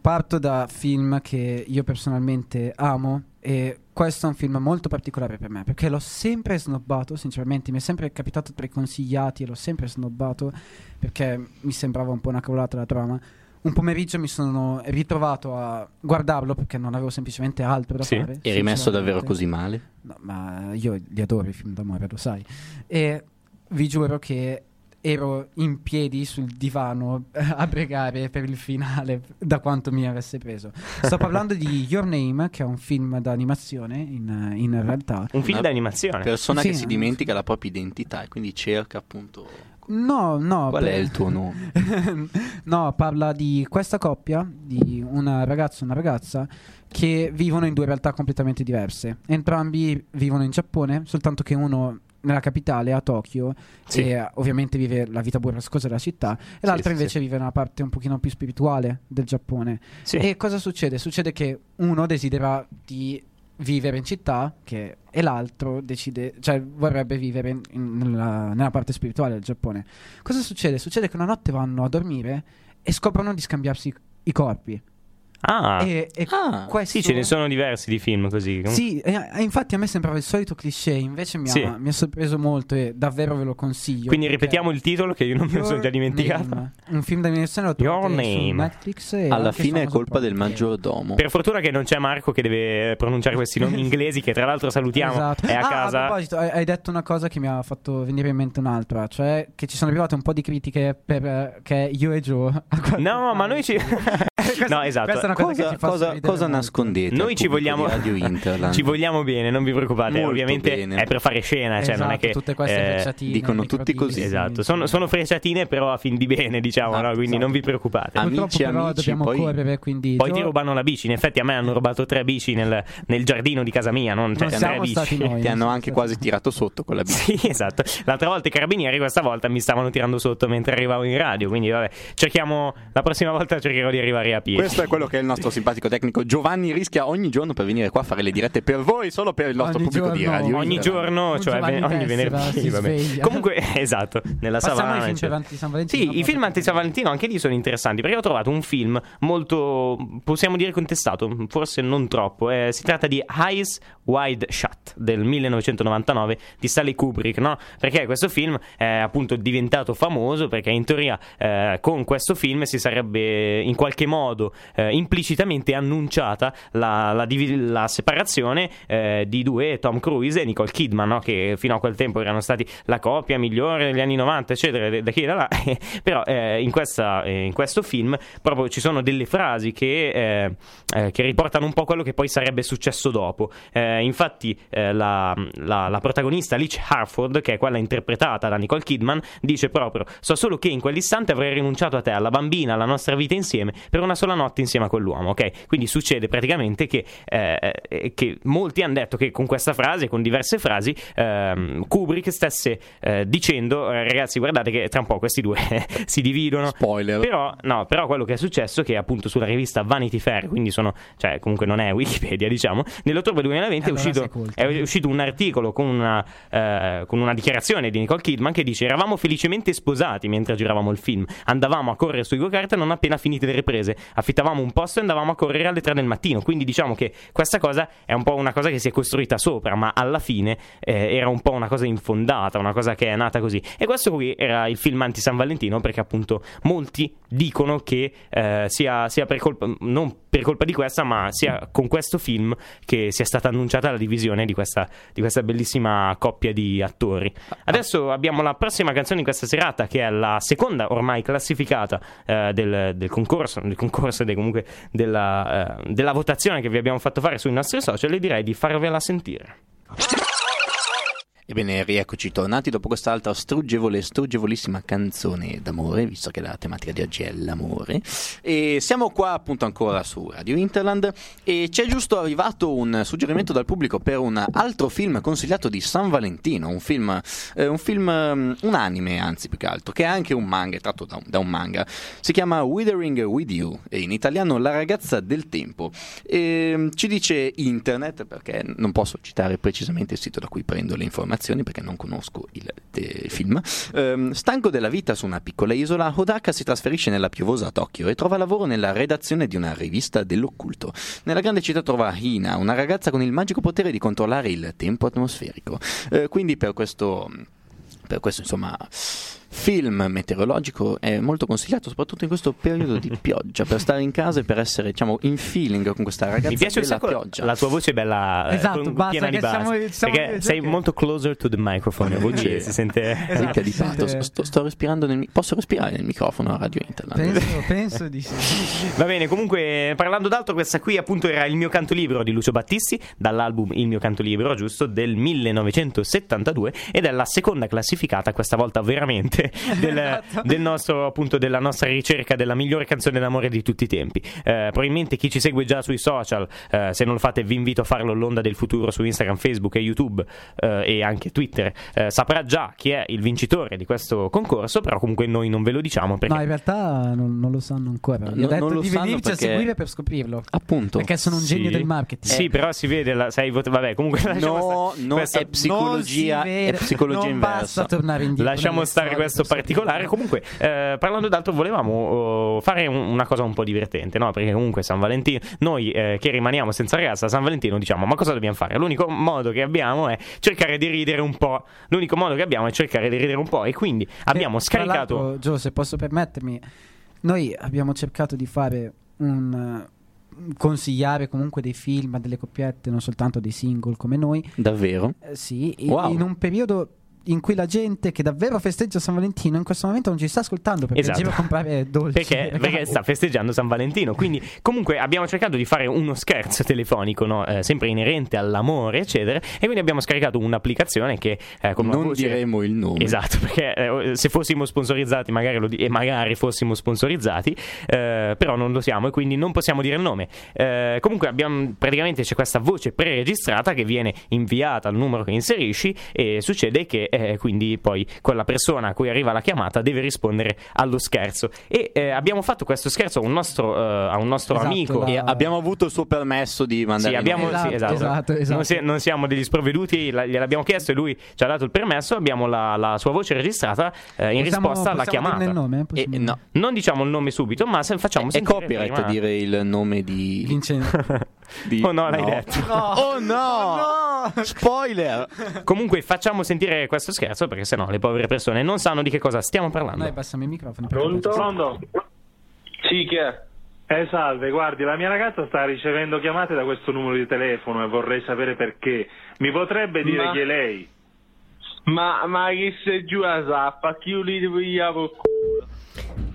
[SPEAKER 5] parto da film che io personalmente amo e questo è un film molto particolare per me perché l'ho sempre snobbato, sinceramente mi è sempre capitato tra i consigliati e l'ho sempre snobbato perché mi sembrava un po' una cavolata la trama. Un pomeriggio mi sono ritrovato a guardarlo perché non avevo semplicemente altro da
[SPEAKER 4] Sì.
[SPEAKER 5] fare.
[SPEAKER 3] Eri messo davvero così male?
[SPEAKER 5] No, ma io li adoro i film d'amore, lo sai. E vi giuro che ero in piedi sul divano [LAUGHS] a pregare per il finale da quanto mi avesse preso. Sto parlando di Your Name, che è un film d'animazione in, in realtà.
[SPEAKER 4] Un film
[SPEAKER 3] Una
[SPEAKER 4] d'animazione.
[SPEAKER 3] Persona
[SPEAKER 5] Sì,
[SPEAKER 3] che si dimentica la propria identità e quindi cerca appunto...
[SPEAKER 5] No, no.
[SPEAKER 3] Qual
[SPEAKER 5] per-
[SPEAKER 3] è il tuo nome? [LAUGHS]
[SPEAKER 5] no, parla di questa coppia, di una ragazza e una ragazza, che vivono in due realtà completamente diverse. Entrambi vivono in Giappone, soltanto che uno nella capitale, a Tokyo,
[SPEAKER 4] Sì.
[SPEAKER 5] e eh, ovviamente vive la vita burrascosa della città, e l'altro
[SPEAKER 3] sì,
[SPEAKER 5] invece vive nella parte un pochino più spirituale del Giappone.
[SPEAKER 4] Sì.
[SPEAKER 5] E cosa succede? Succede che uno desidera di vivere in città che- e l'altro decide, cioè vorrebbe vivere in- in- nella, nella parte spirituale del Giappone. Cosa succede? Succede che una notte vanno a dormire e scoprono di scambiarsi i corpi.
[SPEAKER 4] Ah,
[SPEAKER 5] E, e
[SPEAKER 3] Ah,
[SPEAKER 5] questo...
[SPEAKER 4] sì, ce ne sono diversi di film così.
[SPEAKER 5] Sì, e- infatti a me sembrava il solito cliché, invece mi,
[SPEAKER 4] Sì.
[SPEAKER 5] ha, mi ha sorpreso molto e davvero ve lo consiglio.
[SPEAKER 4] Quindi
[SPEAKER 5] perché
[SPEAKER 4] ripetiamo il titolo che io non me lo sono
[SPEAKER 5] Your
[SPEAKER 4] già dimenticato.
[SPEAKER 5] Name, un film d'animazione lo
[SPEAKER 4] Your Name.
[SPEAKER 5] Netflix e
[SPEAKER 3] Alla fine è colpa del maggiordomo.
[SPEAKER 4] Per fortuna che non c'è Marco che deve pronunciare questi nomi [LAUGHS] inglesi, che tra l'altro salutiamo,
[SPEAKER 5] Esatto.
[SPEAKER 4] è a
[SPEAKER 5] Ah,
[SPEAKER 4] casa.
[SPEAKER 5] A proposito, hai, detto una cosa che mi ha fatto venire in mente un'altra, cioè che ci sono arrivate un po' di critiche per eh, che io e Joe. [LAUGHS]
[SPEAKER 4] No, ma noi ci.
[SPEAKER 5] Questa- [LAUGHS]
[SPEAKER 4] no, esatto.
[SPEAKER 5] Questa è una cosa, che
[SPEAKER 3] cosa,
[SPEAKER 5] fa
[SPEAKER 3] cosa- cosa nascondete?
[SPEAKER 4] Noi ci vogliamo,
[SPEAKER 3] di Radio [LAUGHS] Interland?
[SPEAKER 4] ci vogliamo bene, non vi preoccupate.
[SPEAKER 3] Molto
[SPEAKER 4] Ovviamente
[SPEAKER 3] bene.
[SPEAKER 4] è per fare scena, cioè non è
[SPEAKER 5] Esatto,
[SPEAKER 4] che
[SPEAKER 5] tutte queste
[SPEAKER 4] eh,
[SPEAKER 5] frecciatine,
[SPEAKER 3] dicono tutti così.
[SPEAKER 4] Esatto, sono, sono frecciatine però a fin di bene, diciamo,
[SPEAKER 3] Esatto,
[SPEAKER 4] no? quindi
[SPEAKER 3] esatto.
[SPEAKER 4] non vi preoccupate.
[SPEAKER 5] Purtroppo
[SPEAKER 3] Amici,
[SPEAKER 5] però
[SPEAKER 3] amici,
[SPEAKER 5] dobbiamo
[SPEAKER 3] poi-
[SPEAKER 5] correre, quindi
[SPEAKER 4] Poi ti rubano la bici. In effetti, a me hanno rubato tre bici nel, nel giardino di casa mia. Non, cioè,
[SPEAKER 5] Non
[SPEAKER 4] tre
[SPEAKER 5] siamo
[SPEAKER 4] bici.
[SPEAKER 5] stati noi. [LAUGHS]
[SPEAKER 3] Ti hanno anche quasi tirato sotto con la bici.
[SPEAKER 4] Sì, esatto. L'altra volta i carabinieri, questa volta mi stavano tirando sotto mentre arrivavo in radio. Quindi, vabbè, cerchiamo. La prossima volta cercherò di arrivare a piedi.
[SPEAKER 3] Questo è quello che è il nostro simpatico tecnico Giovanni rischia ogni giorno per venire qua a fare le dirette per voi, solo per il nostro
[SPEAKER 5] Ogni
[SPEAKER 3] pubblico di
[SPEAKER 5] giorno.
[SPEAKER 3] radio.
[SPEAKER 4] Ogni giorno, cioè ven- ogni venerdì. vabbè. Comunque, [LAUGHS] esatto, nella
[SPEAKER 5] Passiamo ai
[SPEAKER 4] savana.
[SPEAKER 5] film San Valentino,
[SPEAKER 4] Sì, i film anti San Valentino anche lì sono interessanti perché ho trovato un film molto, possiamo dire contestato, forse non troppo. Eh, si tratta di Eyes Wide Shut del 1999 di Stanley Kubrick, no? Perché questo film è appunto diventato famoso perché in teoria eh, con questo film si sarebbe in qualche modo eh, implicitamente annunciata la, la la separazione eh, di due Tom Cruise e Nicole Kidman, no? che fino a quel tempo erano stati la coppia migliore degli anni 90, eccetera, da chi da là. [LAUGHS] Però eh, in, questa- eh, in questo film proprio ci sono delle frasi che, eh, eh, che riportano un po' quello che poi sarebbe successo dopo. Eh, infatti, la, la- protagonista Alice Harford, che è quella interpretata da Nicole Kidman, dice proprio: So solo che in quell'istante avrei rinunciato a te, alla bambina, alla nostra vita insieme, per una sola notte insieme a quell'uomo. Ok? Quindi succede praticamente che, eh, eh, che molti hanno detto che con questa frase, con diverse frasi, ehm, Kubrick stesse eh, dicendo: eh, Ragazzi, guardate che tra un po' questi due [LAUGHS] si dividono.
[SPEAKER 3] Spoiler.
[SPEAKER 4] Però, no, però quello che è successo è che appunto sulla rivista Vanity Fair, quindi sono, cioè comunque non è Wikipedia, diciamo, nell'ottobre 2020 è,
[SPEAKER 5] Allora
[SPEAKER 4] uscito,
[SPEAKER 5] sei colto.
[SPEAKER 4] è uscito un articolo con una, eh, con una dichiarazione di Nicole Kidman che dice eravamo felicemente sposati mentre giravamo il film, andavamo a correre sui go-kart non appena finite le riprese, affittavamo un posto e andavamo a correre alle 3 del mattino, quindi diciamo che questa cosa è un po' una cosa che si è costruita sopra, ma alla fine eh, era un po' una cosa infondata, una cosa che è nata così. E questo qui era il film anti San Valentino perché appunto molti dicono che eh, sia, sia per colpa, non per colpa di questa, ma sia con questo film che sia stata annunciata la divisione di questa, di questa bellissima coppia di attori. Adesso abbiamo la prossima canzone di questa serata, che è la seconda ormai classificata eh, del, del concorso, del concorso e comunque della, eh, della votazione che vi abbiamo fatto fare sui nostri social, e direi di farvela sentire.
[SPEAKER 3] Ebbene, rieccoci tornati dopo quest'altra struggevole, struggevolissima canzone d'amore, visto che la tematica di oggi è l'amore. E siamo qua appunto ancora su Radio Interland e ci è giusto arrivato un suggerimento dal pubblico per un altro film consigliato di San Valentino, un film, eh, un, film um, un anime anzi più che altro, che è anche un manga, è tratto da un, da un manga. Si chiama Withering With You e in italiano La ragazza del tempo. E, ci dice internet perché non posso citare precisamente il sito da cui prendo le informazioni perché non conosco il eh, film. Ehm, stanco della vita su una piccola isola, Hodaka si trasferisce nella piovosa Tokyo e trova lavoro nella redazione di una rivista dell'occulto. Nella grande città trova Hina, una ragazza con il magico potere di controllare il tempo atmosferico. Eh, quindi per questo per questo insomma film meteorologico è molto consigliato soprattutto in questo periodo di [LAUGHS] pioggia per stare in casa e per essere diciamo in feeling con questa ragazza
[SPEAKER 4] Mi piace
[SPEAKER 3] della pioggia
[SPEAKER 4] la tua voce è bella, eh,
[SPEAKER 5] Esatto,
[SPEAKER 4] con-
[SPEAKER 5] basta
[SPEAKER 4] piena di base.
[SPEAKER 5] siamo- siamo-
[SPEAKER 4] perché sei
[SPEAKER 5] cioè-
[SPEAKER 4] molto closer to the microphone, vuol dire, si sente...
[SPEAKER 5] Esatto,
[SPEAKER 3] Ricca di pathos. Sto, sto respirando nel posso respirare nel microfono a Radio Interland
[SPEAKER 5] Penso, penso di sì.
[SPEAKER 4] Va bene, comunque parlando d'altro, questa qui appunto era il mio canto libero di Lucio Battisti, dall'album Il mio canto libero, giusto, del 1972 ed è la seconda classificata, questa volta veramente, [LAUGHS] del,
[SPEAKER 5] Esatto.
[SPEAKER 4] del nostro appunto della nostra ricerca della migliore canzone d'amore di tutti i tempi. Eh, probabilmente chi ci segue già sui social, eh, se non lo fate vi invito a farlo l'onda del futuro su Instagram, Facebook e YouTube eh, e anche Twitter, eh, saprà già chi è il vincitore di questo concorso, però comunque noi non ve lo diciamo perché
[SPEAKER 5] No, in realtà non, non lo sanno ancora. Gli
[SPEAKER 3] No,
[SPEAKER 5] ho detto
[SPEAKER 3] non lo
[SPEAKER 5] di
[SPEAKER 3] sanno
[SPEAKER 5] venirci
[SPEAKER 3] perché-
[SPEAKER 5] a seguire per scoprirlo.
[SPEAKER 3] appunto
[SPEAKER 5] Perché sono un genio
[SPEAKER 4] Sì.
[SPEAKER 5] del marketing.
[SPEAKER 4] Sì, però si vede, la, sei vot- vabbè, comunque
[SPEAKER 3] no, no
[SPEAKER 4] Questo-
[SPEAKER 3] è psicologia,
[SPEAKER 5] Non si vede,
[SPEAKER 3] è psicologia
[SPEAKER 5] non
[SPEAKER 3] inversa
[SPEAKER 5] basta tornare indietro.
[SPEAKER 4] Lasciamo stare
[SPEAKER 5] storie
[SPEAKER 4] questo particolare. Comunque, eh, parlando d'altro, volevamo oh, fare un- una cosa un po' divertente, no? Perché comunque San Valentino, noi eh, che rimaniamo senza ragazza, a San Valentino diciamo: ma cosa dobbiamo fare? L'unico modo che abbiamo è cercare di ridere un po'. L'unico modo che abbiamo è cercare di ridere un po'. E quindi abbiamo
[SPEAKER 5] Eh,
[SPEAKER 4] scaricato.
[SPEAKER 5] Gio, se posso permettermi, noi abbiamo cercato di fare un eh, consigliare comunque dei film a delle coppiette, non soltanto dei single come noi.
[SPEAKER 3] davvero
[SPEAKER 5] Eh, sì,
[SPEAKER 3] Wow.
[SPEAKER 5] in un periodo in cui la gente che davvero festeggia San Valentino in questo momento non ci sta ascoltando perché
[SPEAKER 4] Esatto.
[SPEAKER 5] comprare dolci.
[SPEAKER 4] Perché, perché sta festeggiando San Valentino. Quindi, comunque, abbiamo cercato di fare uno scherzo telefonico, no? Eh, sempre inerente all'amore, eccetera. E quindi abbiamo scaricato un'applicazione che eh, con
[SPEAKER 3] non
[SPEAKER 4] voce-
[SPEAKER 3] diremo il nome.
[SPEAKER 4] Esatto, perché eh, se fossimo sponsorizzati, magari lo di- e magari fossimo sponsorizzati, eh, però non lo siamo e quindi non possiamo dire il nome. Eh, comunque abbiamo praticamente c'è questa voce preregistrata che viene inviata al numero che inserisci e succede che eh, quindi poi quella persona a cui arriva la chiamata deve rispondere allo scherzo. E eh, abbiamo fatto questo scherzo a un nostro, eh, a un nostro
[SPEAKER 5] Esatto,
[SPEAKER 4] amico.
[SPEAKER 5] la-
[SPEAKER 3] E abbiamo avuto il suo permesso di mandare
[SPEAKER 4] Sì, abbiamo,
[SPEAKER 5] Esatto,
[SPEAKER 4] sì, esatto.
[SPEAKER 5] esatto, esatto.
[SPEAKER 4] Non, si- non siamo degli sprovveduti, la- gliel'abbiamo chiesto e lui ci ha dato il permesso. Abbiamo la, la sua voce registrata eh, in
[SPEAKER 5] Possiamo-
[SPEAKER 4] risposta alla chiamata.
[SPEAKER 5] nome?
[SPEAKER 3] E,
[SPEAKER 5] Possiamo-
[SPEAKER 3] no,
[SPEAKER 4] Non diciamo il nome subito, ma se facciamo
[SPEAKER 3] è
[SPEAKER 4] sentire
[SPEAKER 3] copyright
[SPEAKER 4] prima-
[SPEAKER 3] dire il nome di...
[SPEAKER 5] Vincenzo.
[SPEAKER 3] di- [LAUGHS]
[SPEAKER 4] Oh no, l'hai detto.
[SPEAKER 3] Oh no! Spoiler!
[SPEAKER 4] Comunque facciamo sentire questo scherzo perché sennò le povere persone non sanno di che cosa stiamo parlando.
[SPEAKER 5] Noi passiamo i microfoni. perché
[SPEAKER 6] Pronto? Pronto?
[SPEAKER 7] Sì, che è?
[SPEAKER 6] Eh, salve, guardi, la mia ragazza sta ricevendo chiamate da questo numero di telefono e vorrei sapere perché. Mi potrebbe dire
[SPEAKER 7] Ma-
[SPEAKER 6] chi è lei?
[SPEAKER 7] Ma, ma che sei giù a zappa, chi li vogliamo il?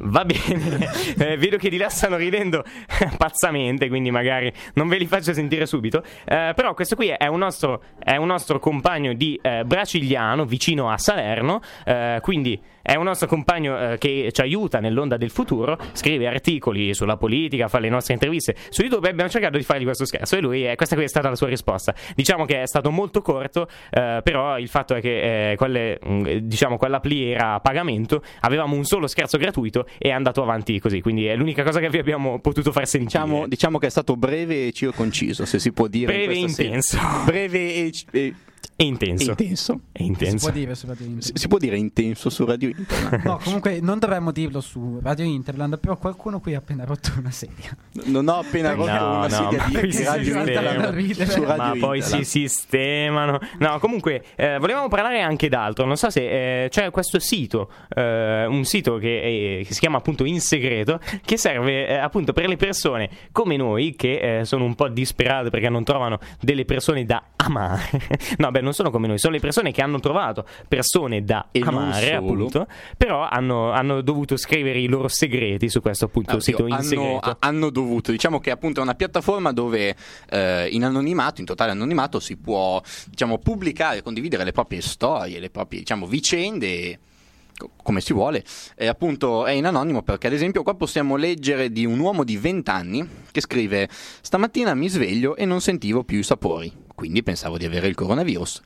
[SPEAKER 4] Va bene, [LAUGHS] Eh, vedo che di là stanno ridendo [LAUGHS] pazzamente, quindi magari non ve li faccio sentire subito. Eh, però questo qui è un nostro, è un nostro compagno di eh, Bracigliano, vicino a Salerno, eh, quindi è un nostro compagno eh, che ci aiuta nell'onda del futuro, scrive articoli sulla politica, fa le nostre interviste su YouTube e abbiamo cercato di fargli questo scherzo e lui, eh, questa qui è stata la sua risposta. Diciamo che è stato molto corto, eh, però il fatto è che eh, quelle, mh, diciamo, quell'appli era a pagamento, avevamo un solo scherzo gratuito e è andato avanti così, quindi è l'unica cosa che vi abbiamo potuto far sentire.
[SPEAKER 3] Diciamo, diciamo che è stato breve e circonciso, se si può dire.
[SPEAKER 4] Breve e intenso.
[SPEAKER 3] serie. Breve e, e-
[SPEAKER 4] È intenso.
[SPEAKER 3] intenso.
[SPEAKER 4] È
[SPEAKER 5] Si
[SPEAKER 4] intenso.
[SPEAKER 5] può dire su Radio
[SPEAKER 3] Si,
[SPEAKER 5] Interland.
[SPEAKER 3] si può dire intenso su Radio Internet? [LAUGHS]
[SPEAKER 5] No, comunque non dovremmo dirlo su Radio Interland, però qualcuno qui ha appena rotto una sedia.
[SPEAKER 3] Non ho appena rotto
[SPEAKER 4] No,
[SPEAKER 3] una
[SPEAKER 4] no,
[SPEAKER 3] sedia
[SPEAKER 4] ma
[SPEAKER 3] di
[SPEAKER 4] si
[SPEAKER 3] Radio. Internet su Radio
[SPEAKER 4] Ma poi si sistemano. No, comunque, eh, volevamo parlare anche d'altro. Non so se eh, c'è questo sito, eh, un sito che, eh, che si chiama appunto In Segreto, che serve eh, appunto per le persone come noi che eh, sono un po' disperate perché non trovano delle persone da amare. [LAUGHS] no, beh, non sono come noi, sono le persone che hanno trovato persone da
[SPEAKER 3] E non
[SPEAKER 4] amare, appunto, però hanno, hanno dovuto scrivere i loro segreti su questo appunto
[SPEAKER 3] Ah,
[SPEAKER 4] sito
[SPEAKER 3] oddio,
[SPEAKER 4] In
[SPEAKER 3] hanno,
[SPEAKER 4] Segreto.
[SPEAKER 3] hanno dovuto, diciamo che appunto è una piattaforma dove eh, in anonimato, in totale anonimato, si può diciamo, pubblicare, condividere le proprie storie, le proprie diciamo, vicende co- come si vuole, e appunto è in anonimo perché ad esempio qua possiamo leggere di un uomo di 20 anni che scrive stamattina mi sveglio e non sentivo più i sapori, quindi pensavo di avere il coronavirus.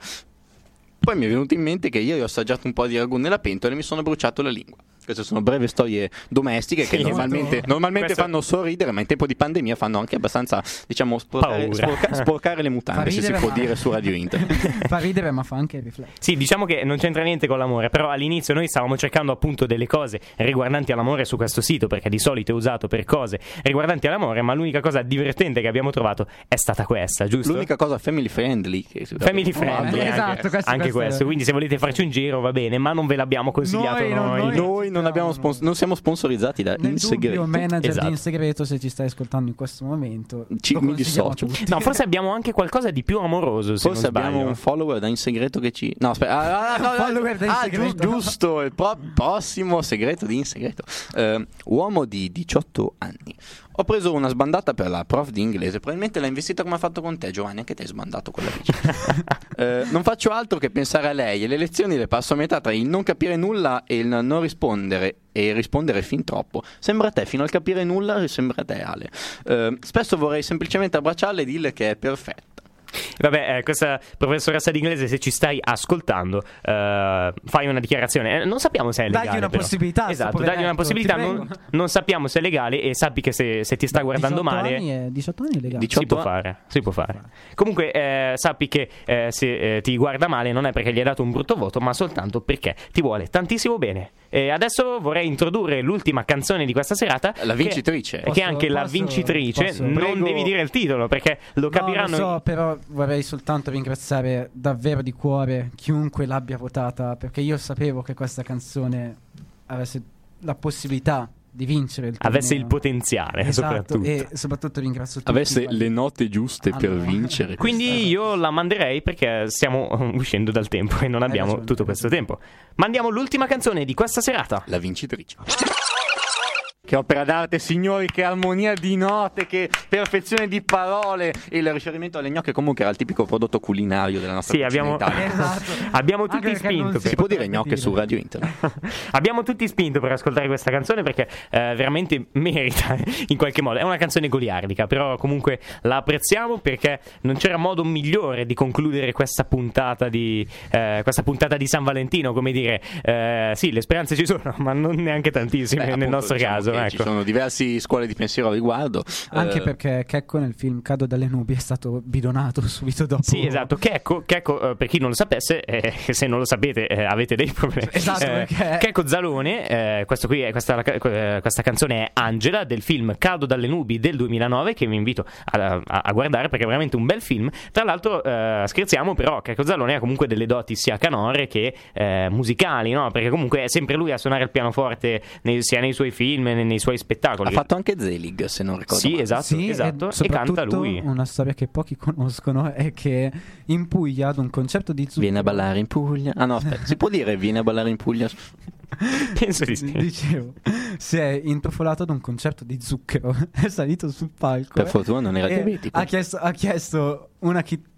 [SPEAKER 3] Poi mi è venuto in mente che ieri ho assaggiato un po' di ragù nella pentola e mi sono bruciato la lingua. Queste sono brevi storie domestiche che
[SPEAKER 4] Sì,
[SPEAKER 3] normalmente,
[SPEAKER 5] molto-
[SPEAKER 3] normalmente
[SPEAKER 4] Questo-
[SPEAKER 3] fanno sorridere, ma in tempo di pandemia fanno anche abbastanza, diciamo, sporcare,
[SPEAKER 4] Paura.
[SPEAKER 3] sporca- sporcare le mutande, se si
[SPEAKER 5] ridere,
[SPEAKER 3] può
[SPEAKER 5] ma-
[SPEAKER 3] dire su Radio Inter. [LAUGHS]
[SPEAKER 5] Fa ridere, ma fa anche riflettere.
[SPEAKER 4] Sì, diciamo che non c'entra niente con l'amore, però all'inizio noi stavamo cercando appunto delle cose riguardanti all'amore su questo sito, perché di solito è usato per cose riguardanti all'amore, ma l'unica cosa divertente che abbiamo trovato è stata questa, giusto?
[SPEAKER 3] L'unica cosa family friendly. Che
[SPEAKER 4] Family friendly,
[SPEAKER 5] Eh,
[SPEAKER 4] anche,
[SPEAKER 5] esatto, questo-
[SPEAKER 4] anche
[SPEAKER 5] questo-
[SPEAKER 4] questo. Quindi se volete farci un giro va bene, ma non ve l'abbiamo consigliato
[SPEAKER 5] Noi
[SPEAKER 4] noi.
[SPEAKER 5] non-
[SPEAKER 3] Noi non,
[SPEAKER 5] No,
[SPEAKER 3] abbiamo spons- non siamo sponsorizzati da
[SPEAKER 5] Nel
[SPEAKER 3] In Segreto.
[SPEAKER 5] manager
[SPEAKER 4] Esatto.
[SPEAKER 5] di In Segreto, se ci stai ascoltando in questo momento,
[SPEAKER 3] Ci- mi dissocio.
[SPEAKER 4] No, forse abbiamo anche qualcosa di più amoroso. Se
[SPEAKER 3] Forse abbiamo un follower da In Segreto che ci. No, aspetta. Ah, ah, no, [LAUGHS] no,
[SPEAKER 5] Follower da In
[SPEAKER 3] ah,
[SPEAKER 5] Segreto.
[SPEAKER 3] giu- giusto, il pro- prossimo segreto di In Segreto. Eh, uomo di 18 anni. Ho preso una sbandata per la prof di inglese. Probabilmente l'ha investita come ha fatto con te, Giovanni. Anche te hai sbandato quella bici. [LAUGHS] Eh, non faccio altro che pensare a lei e le lezioni le passo a metà tra il non capire nulla e il non rispondere e rispondere fin troppo. Sembra te, fino al capire nulla, sembra te, Ale. Eh, spesso vorrei semplicemente abbracciarla e dirle che è perfetta.
[SPEAKER 4] Vabbè, eh, questa professoressa d'inglese, se ci stai ascoltando, eh, fai una dichiarazione. Eh, non sappiamo se è
[SPEAKER 5] Dagli
[SPEAKER 4] legale.
[SPEAKER 5] una
[SPEAKER 4] però.
[SPEAKER 5] possibilità,
[SPEAKER 4] Esatto, dagli una possibilità. Non, non sappiamo se è legale e sappi che se, se ti sta guardando
[SPEAKER 5] 18
[SPEAKER 4] male.
[SPEAKER 5] Anni è, 18 anni è legale.
[SPEAKER 3] 18
[SPEAKER 4] Si può fare, si può fare. Comunque, eh, sappi che eh, se eh, ti guarda male non è perché gli hai dato un brutto voto, ma soltanto perché ti vuole tantissimo bene. E adesso vorrei introdurre l'ultima canzone di questa serata.
[SPEAKER 3] La
[SPEAKER 4] che-
[SPEAKER 3] vincitrice.
[SPEAKER 4] Che, è
[SPEAKER 5] Posso-
[SPEAKER 4] anche la
[SPEAKER 5] posso-
[SPEAKER 4] vincitrice.
[SPEAKER 5] posso-
[SPEAKER 4] non
[SPEAKER 3] Prego.
[SPEAKER 4] devi dire il titolo perché lo capiranno.
[SPEAKER 5] No, lo so, però vorrei soltanto ringraziare davvero di cuore chiunque l'abbia votata, perché io sapevo che questa canzone avesse la possibilità di vincere il
[SPEAKER 4] Avesse il
[SPEAKER 5] torneo.
[SPEAKER 4] potenziale,
[SPEAKER 5] Esatto,
[SPEAKER 4] soprattutto.
[SPEAKER 5] e soprattutto ringrazio tutti
[SPEAKER 3] Avesse le note giuste per
[SPEAKER 5] Allora.
[SPEAKER 3] vincere. [LAUGHS]
[SPEAKER 4] Quindi io la manderei perché stiamo uscendo dal tempo e non abbiamo
[SPEAKER 5] ragione,
[SPEAKER 4] tutto questo tempo. Mandiamo l'ultima canzone di questa serata.
[SPEAKER 3] La vincitrice. Che opera d'arte, signori, che armonia di note, che perfezione di parole. Il riferimento alle gnocche comunque era il tipico prodotto culinario della nostra
[SPEAKER 4] Sì,
[SPEAKER 3] cucina
[SPEAKER 4] abbiamo. [LAUGHS]
[SPEAKER 5] Esatto.
[SPEAKER 4] abbiamo
[SPEAKER 5] Anche
[SPEAKER 4] tutti
[SPEAKER 5] non
[SPEAKER 4] spinto.
[SPEAKER 5] si
[SPEAKER 4] per-
[SPEAKER 3] Si può dire gnocche
[SPEAKER 5] dire.
[SPEAKER 3] su Radio Internet. [LAUGHS]
[SPEAKER 4] Abbiamo tutti spinto per ascoltare questa canzone perché eh, veramente merita in qualche modo. È una canzone goliardica, però comunque la apprezziamo perché non c'era modo migliore di concludere questa puntata di, eh, questa puntata di San Valentino. Come dire, eh, sì, le speranze ci sono, [LAUGHS] ma non neanche tantissime
[SPEAKER 3] Beh,
[SPEAKER 4] nel
[SPEAKER 3] appunto,
[SPEAKER 4] nostro
[SPEAKER 3] diciamo
[SPEAKER 4] caso.
[SPEAKER 3] Che
[SPEAKER 4] Ecco.
[SPEAKER 3] Ci sono diverse scuole di pensiero al riguardo.
[SPEAKER 5] Anche
[SPEAKER 3] Eh,
[SPEAKER 5] perché Checco nel film Cado dalle nubi è stato bidonato [LAUGHS] subito dopo.
[SPEAKER 4] Sì, esatto. Checco, Checco, eh, per chi non lo sapesse, eh, se non lo sapete, eh, avete dei problemi.
[SPEAKER 5] Esatto,
[SPEAKER 4] Eh,
[SPEAKER 5] perché-
[SPEAKER 4] Checco Zalone, eh, questo qui è- questa, eh, questa canzone è Angela del film Cado dalle nubi del 2009, che vi invito a, a- a guardare perché è veramente un bel film. Tra l'altro, eh, scherziamo, però, Checco Zalone ha comunque delle doti sia canore che eh, musicali, no? Perché comunque è sempre lui a suonare il pianoforte nei- sia nei suoi film, nei, nei suoi spettacoli.
[SPEAKER 3] Ha fatto anche Zelig, se non ricordo.
[SPEAKER 4] Sì,
[SPEAKER 3] male.
[SPEAKER 4] esatto,
[SPEAKER 5] Sì,
[SPEAKER 4] esatto.
[SPEAKER 5] e
[SPEAKER 4] E, canta
[SPEAKER 5] soprattutto
[SPEAKER 4] lui.
[SPEAKER 5] Una storia che pochi conoscono è che in Puglia ad un concerto di zucchero
[SPEAKER 3] Viene a ballare in Puglia. Ah no, aspetta, si può dire viene a ballare in Puglia? [LAUGHS]
[SPEAKER 4] Penso di sì.
[SPEAKER 5] Dicevo, si è intrufolato ad un concerto di zucchero, [LAUGHS] è salito sul palco.
[SPEAKER 3] Per fortuna non era diabetico.
[SPEAKER 5] Ha chiesto, ha chiesto una chitarra.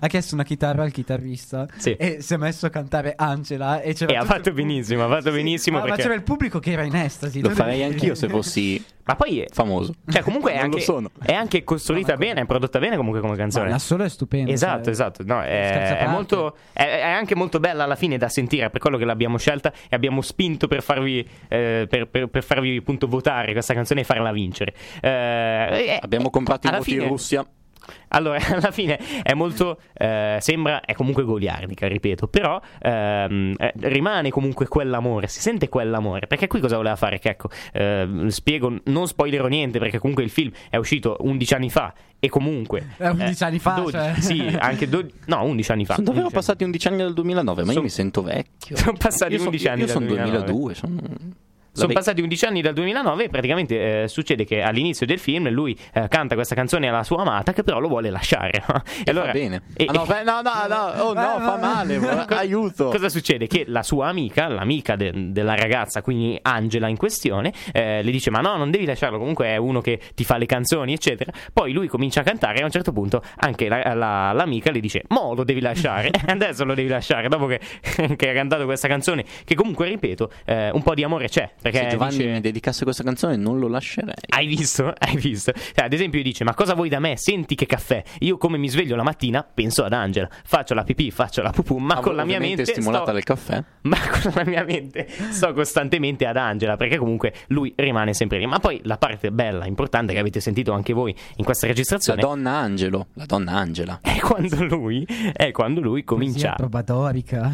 [SPEAKER 5] Ha chiesto una chitarra al chitarrista
[SPEAKER 4] Sì.
[SPEAKER 5] e si è messo a cantare Angela e,
[SPEAKER 4] E ha fatto benissimo, ha fatto benissimo
[SPEAKER 5] ma, ma
[SPEAKER 4] perché-
[SPEAKER 5] c'era il pubblico che era in estasi.
[SPEAKER 3] Lo farei anch'io se fossi [LAUGHS]
[SPEAKER 4] Ma poi,
[SPEAKER 3] famoso.
[SPEAKER 4] cioè, comunque è [LAUGHS]
[SPEAKER 3] Non lo
[SPEAKER 4] anche,
[SPEAKER 3] sono.
[SPEAKER 4] è anche costruita bene, è prodotta bene comunque come
[SPEAKER 5] Ma
[SPEAKER 4] canzone.
[SPEAKER 5] la solo è stupenda.
[SPEAKER 4] Esatto,
[SPEAKER 5] cioè,
[SPEAKER 4] esatto. No, è, è molto, è, è anche molto bella alla fine da sentire per quello che l'abbiamo scelta e abbiamo spinto per farvi, eh, per, per- per farvi appunto votare questa canzone e farla vincere. Eh,
[SPEAKER 3] Abbiamo comprato i voti
[SPEAKER 4] fine-
[SPEAKER 3] in Russia.
[SPEAKER 4] Allora, [LAUGHS] alla fine è molto. eh, sembra. È comunque goliardica, ripeto. Però ehm, eh, rimane comunque quell'amore. Si sente quell'amore. Perché qui cosa voleva fare? Che ecco, ehm, spiego, non spoilerò niente. Perché comunque il film è uscito 11 anni fa. E comunque.
[SPEAKER 5] Eh, 11 anni fa,
[SPEAKER 4] 12,
[SPEAKER 5] cioè.
[SPEAKER 4] Sì, anche 12. No, 11 anni fa.
[SPEAKER 3] Sono davvero
[SPEAKER 4] 11
[SPEAKER 3] passati 11 anni dal 2009, ma io
[SPEAKER 4] Sono-
[SPEAKER 3] mi sento vecchio. [LAUGHS]
[SPEAKER 4] Sono passati
[SPEAKER 3] io so-
[SPEAKER 4] 11 anni
[SPEAKER 3] Io
[SPEAKER 4] dal
[SPEAKER 3] sono
[SPEAKER 4] 2009.
[SPEAKER 3] 2002, sono...
[SPEAKER 4] Sono passati 11 anni dal 2009 e praticamente eh, succede che all'inizio del film lui eh, canta questa canzone alla sua amata che però lo vuole lasciare. no? E
[SPEAKER 3] va bene.
[SPEAKER 4] e-
[SPEAKER 3] Ah, no, beh, no, no, no, oh, no,
[SPEAKER 5] Eh,
[SPEAKER 3] fa
[SPEAKER 5] no.
[SPEAKER 3] male, vo- [LAUGHS] aiuto.
[SPEAKER 4] Cosa succede? Che la sua amica, l'amica de- della ragazza, quindi Angela in questione, eh, le dice: Ma no, non devi lasciarlo. Comunque è uno che ti fa le canzoni, eccetera. Poi lui comincia a cantare e a un certo punto anche la- la- l'amica le dice: Mo lo devi lasciare. [LAUGHS] Adesso lo devi lasciare. Dopo che, [LAUGHS] che ha cantato questa canzone, che comunque, ripeto, eh, un po' di amore c'è. Perché
[SPEAKER 3] Se Giovanni
[SPEAKER 4] dice-
[SPEAKER 3] mi dedicasse questa canzone non lo lascerei.
[SPEAKER 4] hai visto? [LAUGHS] Hai visto? Cioè, ad esempio, dice: Ma cosa vuoi da me? Senti che caffè. Io, come mi sveglio la mattina, penso ad Angela. Faccio la pipì, faccio la pupù, ma
[SPEAKER 3] Ah,
[SPEAKER 4] con la mia mente.
[SPEAKER 3] stimolata
[SPEAKER 4] sto-
[SPEAKER 3] dal caffè. [LAUGHS]
[SPEAKER 4] Ma con la mia mente sto costantemente ad Angela. Perché comunque lui rimane sempre lì. Ma poi la parte bella, importante, che avete sentito anche voi in questa
[SPEAKER 3] La
[SPEAKER 4] registrazione.
[SPEAKER 3] donna Angelo, la donna Angela. [LAUGHS]
[SPEAKER 4] È quando lui, è quando lui comincia.
[SPEAKER 5] Poesia probatoria.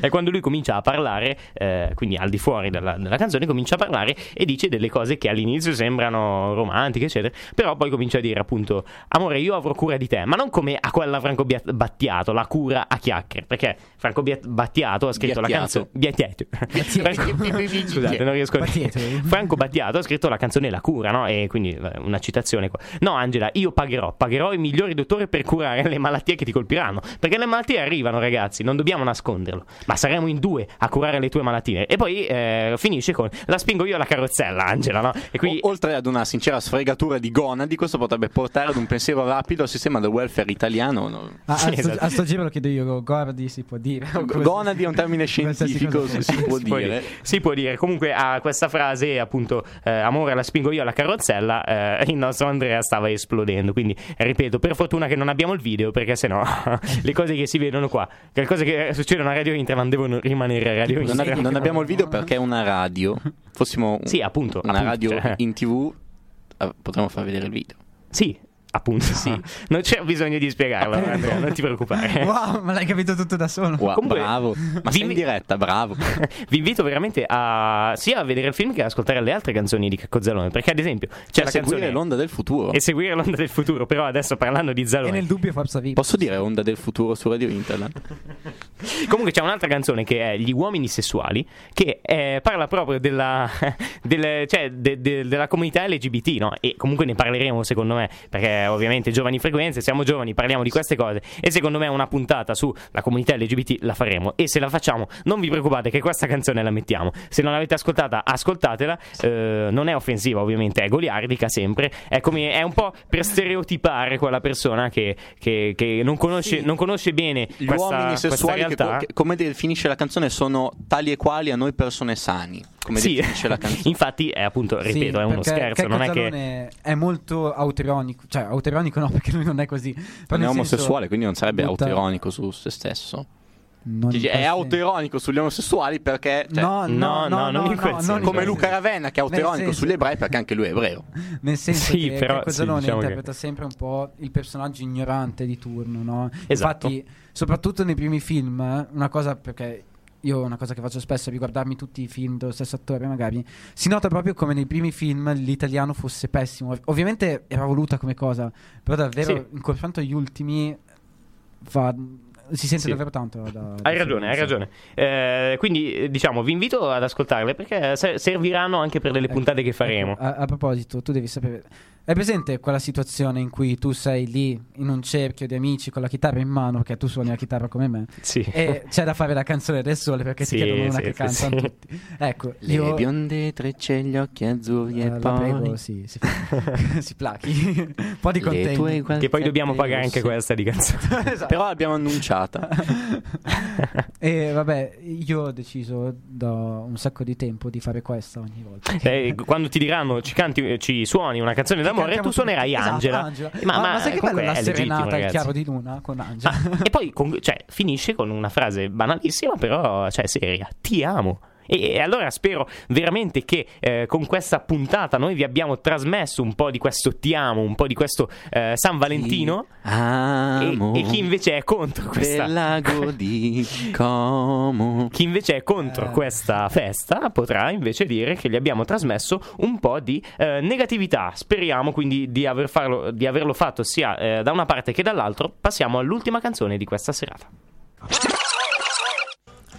[SPEAKER 4] è quando lui comincia a parlare, eh, quindi al di fuori della, della canzone, comincia a parlare e dice delle cose che all'inizio sembrano romantiche, eccetera, però poi comincia a dire appunto, amore, io avrò cura di te, ma non come a quella Franco Battiato, la cura a chiacchiere, perché Franco Battiato ha scritto la
[SPEAKER 3] Biattiato.
[SPEAKER 4] canzone... Biattiato. Franco- [LAUGHS] Scusate, non riesco a
[SPEAKER 5] Battiato.
[SPEAKER 4] Franco Battiato ha scritto la canzone La cura, no? E quindi eh, una citazione qua. No, Angela, io pagherò, pagherò i migliori dottori per curare le malattie che ti colpiranno. Perché le malattie arrivano, ragazzi, non dobbiamo nasconderlo. Ma saremo in due a curare le tue malattie. E poi eh, finisce con la spingo io alla carrozzella, Angela, no? E quindi
[SPEAKER 3] O- oltre ad una sincera sfregatura di gonadi, questo potrebbe portare ad un pensiero rapido al sistema del welfare italiano. no?
[SPEAKER 5] Ah,
[SPEAKER 4] Sì,
[SPEAKER 5] a, sto,
[SPEAKER 4] esatto.
[SPEAKER 5] a sto giro lo chiedo io, Gordi si può dire. [LAUGHS]
[SPEAKER 3] Gonadi è un termine scientifico, si, si può
[SPEAKER 4] si può
[SPEAKER 3] dire.
[SPEAKER 4] dire. Si può dire. Comunque a questa frase, appunto, eh, amore la spingo io alla carrozzella, eh, il nostro Andrea stava esplodendo. Quindi, ripeto, per fortuna che non abbiamo il video, perché sennò [LAUGHS] le cose che si vedono qua, le cose che succedono a Radio Interland devono rimanere a Radio
[SPEAKER 3] Non,
[SPEAKER 4] Interland.
[SPEAKER 3] ab- non abbiamo il video perché è una radio. Fossimo
[SPEAKER 4] Sì, appunto,
[SPEAKER 3] una
[SPEAKER 4] appunto,
[SPEAKER 3] radio
[SPEAKER 4] cioè.
[SPEAKER 3] in tv, eh, potremmo far vedere il video.
[SPEAKER 4] Sì, appunto, sì. Non c'è bisogno di spiegarlo, Andrea, non ti preoccupare.
[SPEAKER 5] Wow, ma l'hai capito tutto da solo.
[SPEAKER 3] Wow,
[SPEAKER 4] Comunque,
[SPEAKER 3] bravo. Ma
[SPEAKER 4] vi-
[SPEAKER 3] sei in diretta, bravo. [LAUGHS]
[SPEAKER 4] Vi invito veramente a sia a vedere il film che ad ascoltare le altre canzoni di Cacco Zalone. Perché, ad esempio, c'è
[SPEAKER 3] a
[SPEAKER 4] la
[SPEAKER 3] seguire
[SPEAKER 4] canzone
[SPEAKER 3] l'onda del futuro.
[SPEAKER 4] e seguire l'onda del futuro. Però adesso parlando di
[SPEAKER 5] E
[SPEAKER 4] Zalone,
[SPEAKER 5] nel dubbio Forza Viva.
[SPEAKER 3] Posso dire onda del futuro su Radio Internet? [LAUGHS]
[SPEAKER 4] Comunque c'è un'altra canzone che è Gli uomini sessuali, che eh, parla proprio della, [LAUGHS] del- cioè, de- de- della comunità LGBT, no? E comunque ne parleremo secondo me, perché ovviamente giovani frequenze, siamo giovani, parliamo di queste cose e secondo me una puntata sulla comunità LGBT la faremo e se la facciamo non vi preoccupate che questa canzone la mettiamo. Se non l'avete ascoltata, ascoltatela, Eh, non è offensiva ovviamente, è goliardica sempre, è, come, è un po' per stereotipare quella persona che, che- che non, conosce,
[SPEAKER 3] Sì.
[SPEAKER 4] non conosce bene
[SPEAKER 3] Gli
[SPEAKER 4] questa,
[SPEAKER 3] uomini
[SPEAKER 4] questa
[SPEAKER 3] sessuali, che,
[SPEAKER 4] realtà.
[SPEAKER 3] che- come definisce la canzone, sono tali e quali a noi persone sani. Come
[SPEAKER 4] Sì,
[SPEAKER 3] definisce la canzone. [LAUGHS]
[SPEAKER 4] infatti, è appunto,
[SPEAKER 5] Sì,
[SPEAKER 4] ripeto, è uno scherzo, non è che...
[SPEAKER 5] È molto autoironico, cioè autoironico no [LAUGHS] perché lui non è così. Però
[SPEAKER 3] Non è
[SPEAKER 5] nel senso,
[SPEAKER 3] omosessuale, quindi non sarebbe
[SPEAKER 5] butta-
[SPEAKER 3] autoironico su se stesso.
[SPEAKER 5] quel
[SPEAKER 3] è
[SPEAKER 5] senso.
[SPEAKER 3] autoironico sugli omosessuali perché. cioè,
[SPEAKER 5] No, no,
[SPEAKER 4] No,
[SPEAKER 5] no,
[SPEAKER 4] no, non in quel
[SPEAKER 5] no,
[SPEAKER 4] senso.
[SPEAKER 3] come Luca. Ravenna che è
[SPEAKER 5] senso-
[SPEAKER 3] sugli ebrei perché anche lui è ebreo.
[SPEAKER 5] Nel senso
[SPEAKER 4] Sì,
[SPEAKER 5] che
[SPEAKER 4] però, sì, diciamo che-
[SPEAKER 5] interpreta sempre un po' il personaggio ignorante di turno, no?
[SPEAKER 4] Esatto.
[SPEAKER 5] Infatti, soprattutto nei primi film, una cosa perché io una cosa che faccio spesso è riguardarmi tutti i film dello stesso attore, magari si nota proprio come nei primi film l'italiano fosse pessimo. Ovviamente era voluta come cosa, però davvero
[SPEAKER 4] Sì.
[SPEAKER 5] in confronto agli ultimi fa- si sente
[SPEAKER 4] Sì.
[SPEAKER 5] davvero tanto. Da, da
[SPEAKER 4] Hai ragione, hai ragione. Eh, quindi, eh, diciamo, vi invito ad ascoltarle perché se- serviranno anche per delle
[SPEAKER 5] Ecco,
[SPEAKER 4] puntate che faremo.
[SPEAKER 5] ecco, a, a proposito, tu devi sapere. È presente quella situazione in cui tu sei lì in un cerchio di amici con la chitarra in mano, perché tu suoni la chitarra come me,
[SPEAKER 4] Sì.
[SPEAKER 5] e c'è da fare la canzone del sole perché
[SPEAKER 4] Sì,
[SPEAKER 5] ti chiedono una
[SPEAKER 4] sì,
[SPEAKER 5] che cantano
[SPEAKER 4] sì.
[SPEAKER 5] tutti. Ecco,
[SPEAKER 3] Le
[SPEAKER 5] io
[SPEAKER 3] bionde trecce, gli occhi azzurri
[SPEAKER 5] eh,
[SPEAKER 3] e poi.
[SPEAKER 5] prego, sì, si, [LAUGHS] si plachi. [LAUGHS] un po' di
[SPEAKER 3] guance
[SPEAKER 4] Che poi dobbiamo pagare anche questa di canzone.
[SPEAKER 5] Esatto. [LAUGHS]
[SPEAKER 3] Però l'abbiamo annunciata. [LAUGHS]
[SPEAKER 5] e vabbè, io ho deciso da un sacco di tempo di fare questa ogni volta.
[SPEAKER 4] Eh, quando ti diranno ci, canti, ci suoni una canzone d'amore, tu suonerai
[SPEAKER 5] tutti- esatto,
[SPEAKER 4] Angela.
[SPEAKER 5] Angela.
[SPEAKER 4] Eh, Ma, ma,
[SPEAKER 5] sai che bello la
[SPEAKER 4] è legittimo,
[SPEAKER 5] serenata al
[SPEAKER 4] ragazzi.
[SPEAKER 5] chiaro di luna con Angela?
[SPEAKER 4] Ah, e poi con- cioè, finisce con una frase banalissima, però cioè, seria. Ti amo. E, allora spero veramente che eh, con questa puntata noi vi abbiamo trasmesso un po' di questo ti amo, un po' di questo eh, San Valentino. E, e chi invece è contro questa
[SPEAKER 3] lago di Como.
[SPEAKER 4] chi invece è contro
[SPEAKER 5] Eh.
[SPEAKER 4] questa festa potrà invece dire che gli abbiamo trasmesso un po' di eh, negatività. Speriamo quindi di, aver farlo- di averlo fatto sia eh, da una parte che dall'altro. Passiamo all'ultima canzone di questa serata.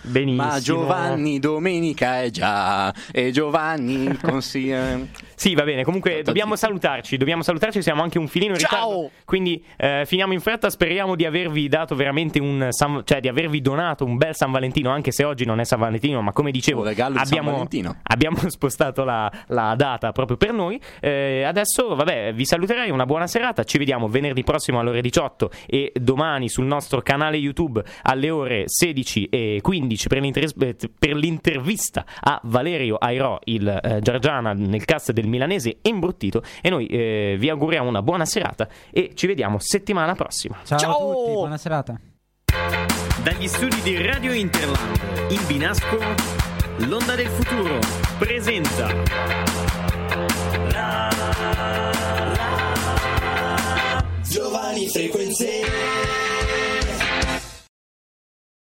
[SPEAKER 4] Benissimo.
[SPEAKER 3] Ma Giovanni domenica è già. E Giovanni [LAUGHS] consiglia.
[SPEAKER 4] Sì, va bene. Comunque dobbiamo salutarci. Dobbiamo salutarci. Siamo anche un filino in
[SPEAKER 3] Ciao!
[SPEAKER 4] ritardo. Quindi eh, finiamo in fretta. Speriamo di avervi dato veramente un San- cioè di avervi donato un bel San Valentino. Anche se oggi non è San Valentino, ma come dicevo, abbiamo, abbiamo [LAUGHS] spostato la, la data proprio per noi. Eh, adesso, vabbè, vi saluterei. Una buona serata. Ci vediamo venerdì prossimo alle ore 18 e domani sul nostro canale YouTube alle ore 16 e 15 per, l'inter- eh, per l'intervista a Valerio Airò, il eh, Giargiana nel cast del milanese imbruttito. E noi eh, vi auguriamo una buona serata e ci vediamo settimana prossima.
[SPEAKER 5] Ciao,
[SPEAKER 3] Ciao!
[SPEAKER 5] a tutti, buona serata.
[SPEAKER 1] Dagli studi di Radio Interland in Binasco, l'Onda del Futuro presenta
[SPEAKER 2] Giovani frequenze